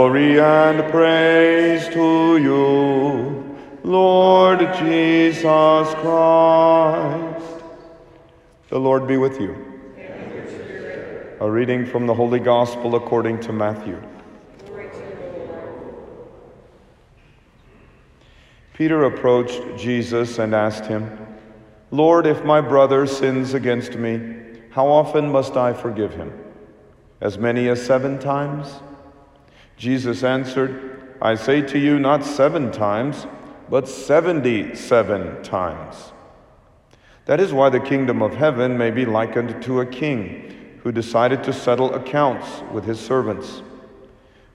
Glory and praise to you, Lord Jesus Christ. The Lord be with you. A reading from the Holy Gospel according to Matthew. Peter approached Jesus and asked him, Lord, if my brother sins against me, how often must I forgive him? As many as seven times? Jesus answered, I say to you, not seven times, but seventy seven times. That is why the kingdom of heaven may be likened to a king who decided to settle accounts with his servants.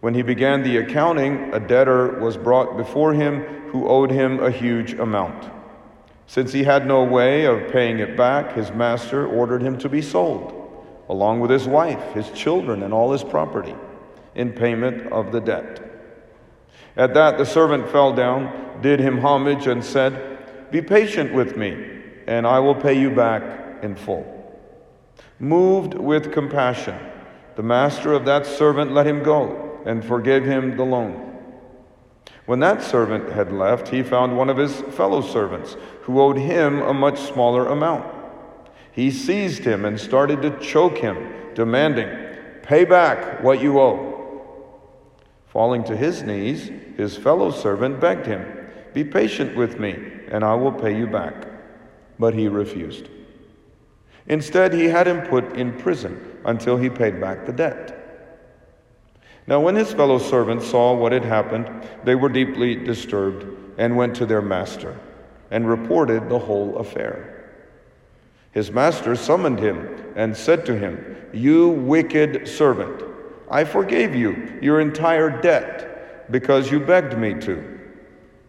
When he began the accounting, a debtor was brought before him who owed him a huge amount. Since he had no way of paying it back, his master ordered him to be sold, along with his wife, his children, and all his property in payment of the debt. At that, the servant fell down, did him homage, and said, Be patient with me, and I will pay you back in full. Moved with compassion, the master of that servant let him go and forgave him the loan. When that servant had left, he found one of his fellow servants who owed him a much smaller amount. He seized him and started to choke him, demanding, Pay back what you owe. Falling to his knees, his fellow servant begged him, Be patient with me, and I will pay you back. But he refused. Instead, he had him put in prison until he paid back the debt. Now, when his fellow servants saw what had happened, they were deeply disturbed and went to their master and reported the whole affair. His master summoned him and said to him, You wicked servant. I forgave you your entire debt because you begged me to.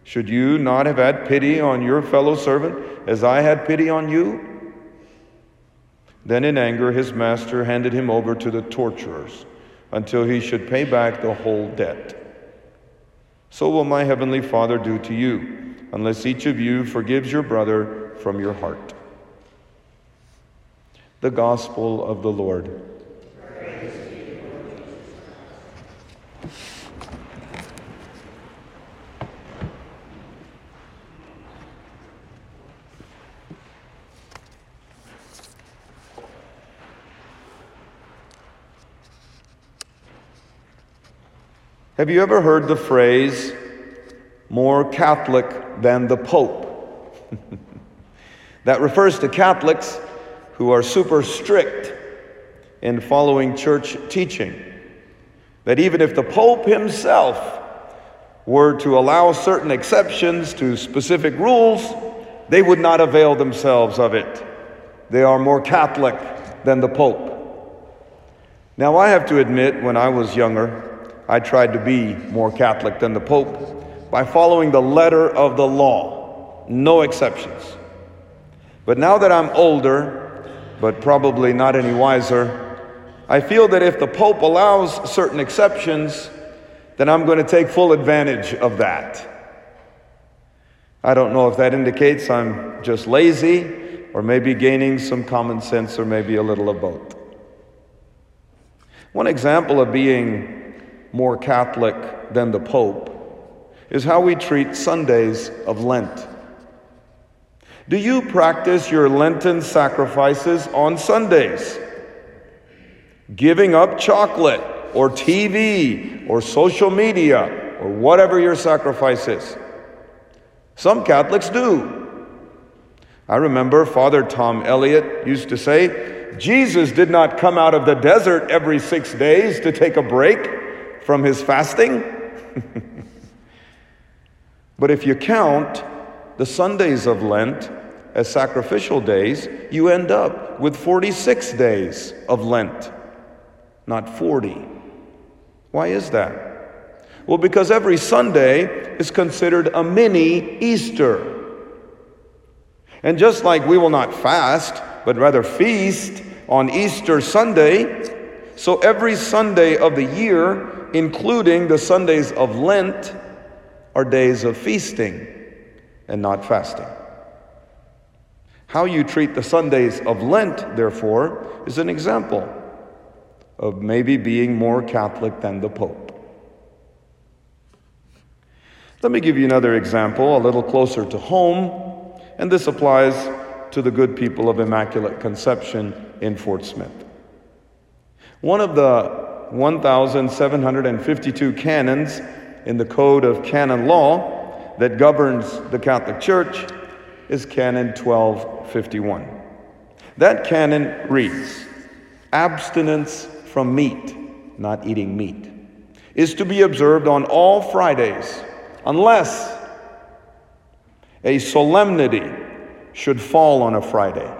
Should you not have had pity on your fellow servant as I had pity on you? Then, in anger, his master handed him over to the torturers until he should pay back the whole debt. So will my heavenly Father do to you, unless each of you forgives your brother from your heart. The Gospel of the Lord. Have you ever heard the phrase, more Catholic than the Pope? that refers to Catholics who are super strict in following church teaching. That even if the Pope himself were to allow certain exceptions to specific rules, they would not avail themselves of it. They are more Catholic than the Pope. Now, I have to admit, when I was younger, I tried to be more Catholic than the Pope by following the letter of the law, no exceptions. But now that I'm older, but probably not any wiser, I feel that if the Pope allows certain exceptions, then I'm going to take full advantage of that. I don't know if that indicates I'm just lazy or maybe gaining some common sense or maybe a little of both. One example of being more Catholic than the Pope is how we treat Sundays of Lent. Do you practice your Lenten sacrifices on Sundays? Giving up chocolate or TV or social media or whatever your sacrifice is. Some Catholics do. I remember Father Tom Elliott used to say, Jesus did not come out of the desert every six days to take a break from his fasting. but if you count the Sundays of Lent as sacrificial days, you end up with 46 days of Lent, not 40. Why is that? Well, because every Sunday is considered a mini Easter. And just like we will not fast, but rather feast on Easter Sunday, so every Sunday of the year including the Sundays of Lent, are days of feasting and not fasting. How you treat the Sundays of Lent, therefore, is an example of maybe being more Catholic than the Pope. Let me give you another example, a little closer to home, and this applies to the good people of Immaculate Conception in Fort Smith. One of the 1,752 canons in the Code of Canon Law that governs the Catholic Church is Canon 1251. That canon reads Abstinence from meat, not eating meat, is to be observed on all Fridays unless a solemnity should fall on a Friday.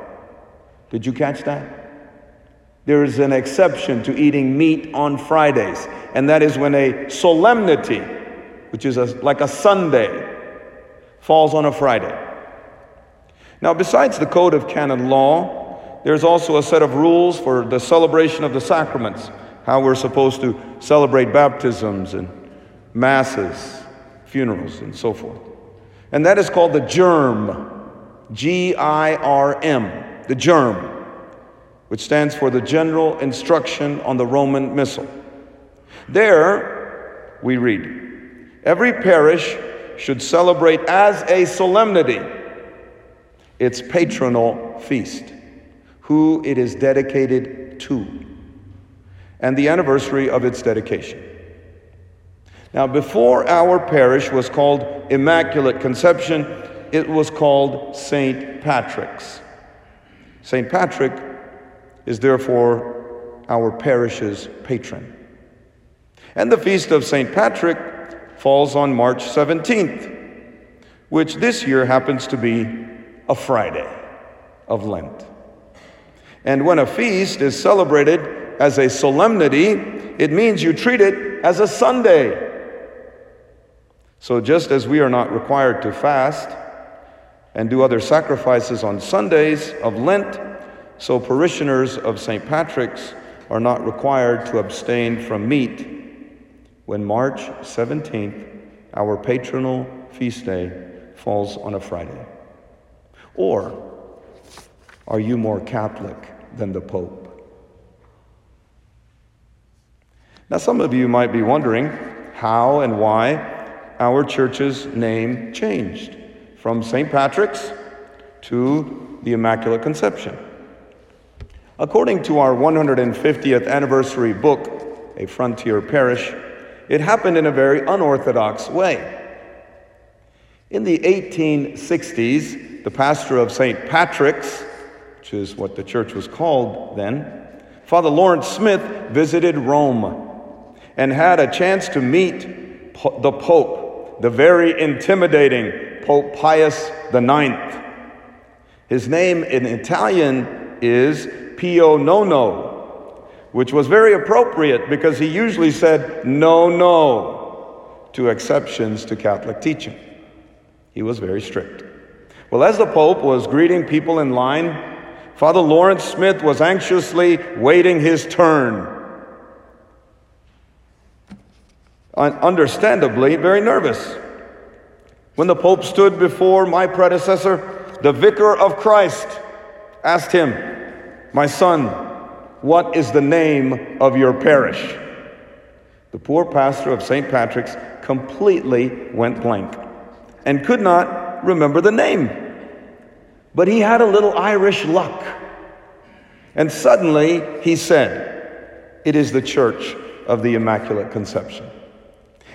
Did you catch that? There is an exception to eating meat on Fridays, and that is when a solemnity, which is a, like a Sunday, falls on a Friday. Now, besides the code of canon law, there's also a set of rules for the celebration of the sacraments, how we're supposed to celebrate baptisms and masses, funerals, and so forth. And that is called the germ, G I R M, the germ which stands for the General Instruction on the Roman Missal. There we read Every parish should celebrate as a solemnity its patronal feast, who it is dedicated to, and the anniversary of its dedication. Now, before our parish was called Immaculate Conception, it was called St. Patrick's. St. Patrick is therefore our parish's patron. And the feast of St. Patrick falls on March 17th, which this year happens to be a Friday of Lent. And when a feast is celebrated as a solemnity, it means you treat it as a Sunday. So just as we are not required to fast and do other sacrifices on Sundays of Lent, so parishioners of St. Patrick's are not required to abstain from meat when March 17th, our patronal feast day, falls on a Friday. Or are you more Catholic than the Pope? Now, some of you might be wondering how and why our church's name changed from St. Patrick's to the Immaculate Conception. According to our 150th anniversary book, A Frontier Parish, it happened in a very unorthodox way. In the 1860s, the pastor of St. Patrick's, which is what the church was called then, Father Lawrence Smith visited Rome and had a chance to meet the Pope, the very intimidating Pope Pius IX. His name in Italian is Pio Nono, which was very appropriate because he usually said no, no to exceptions to Catholic teaching. He was very strict. Well, as the Pope was greeting people in line, Father Lawrence Smith was anxiously waiting his turn. Understandably, very nervous. When the Pope stood before my predecessor, the Vicar of Christ asked him, my son, what is the name of your parish? The poor pastor of St. Patrick's completely went blank and could not remember the name. But he had a little Irish luck. And suddenly he said, It is the Church of the Immaculate Conception.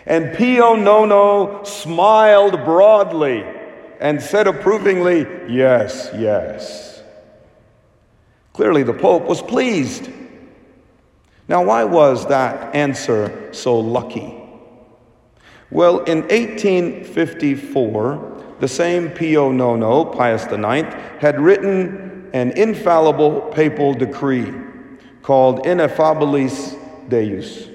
And Pio Nono smiled broadly and said approvingly, Yes, yes. Clearly, the Pope was pleased. Now, why was that answer so lucky? Well, in 1854, the same Pio Nono, Pius IX, had written an infallible papal decree called Ineffabilis Deus,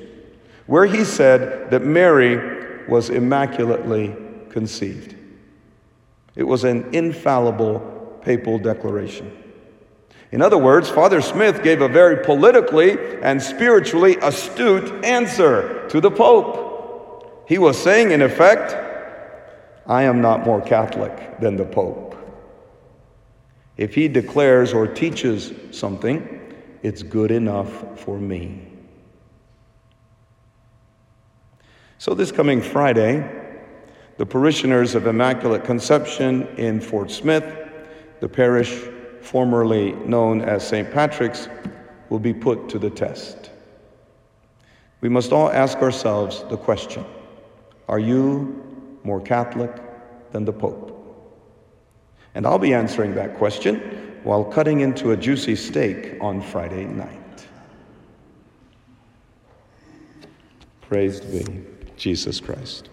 where he said that Mary was immaculately conceived. It was an infallible papal declaration. In other words, Father Smith gave a very politically and spiritually astute answer to the Pope. He was saying, in effect, I am not more Catholic than the Pope. If he declares or teaches something, it's good enough for me. So, this coming Friday, the parishioners of Immaculate Conception in Fort Smith, the parish formerly known as St. Patrick's, will be put to the test. We must all ask ourselves the question Are you more Catholic than the Pope? And I'll be answering that question while cutting into a juicy steak on Friday night. Praised be Jesus Christ.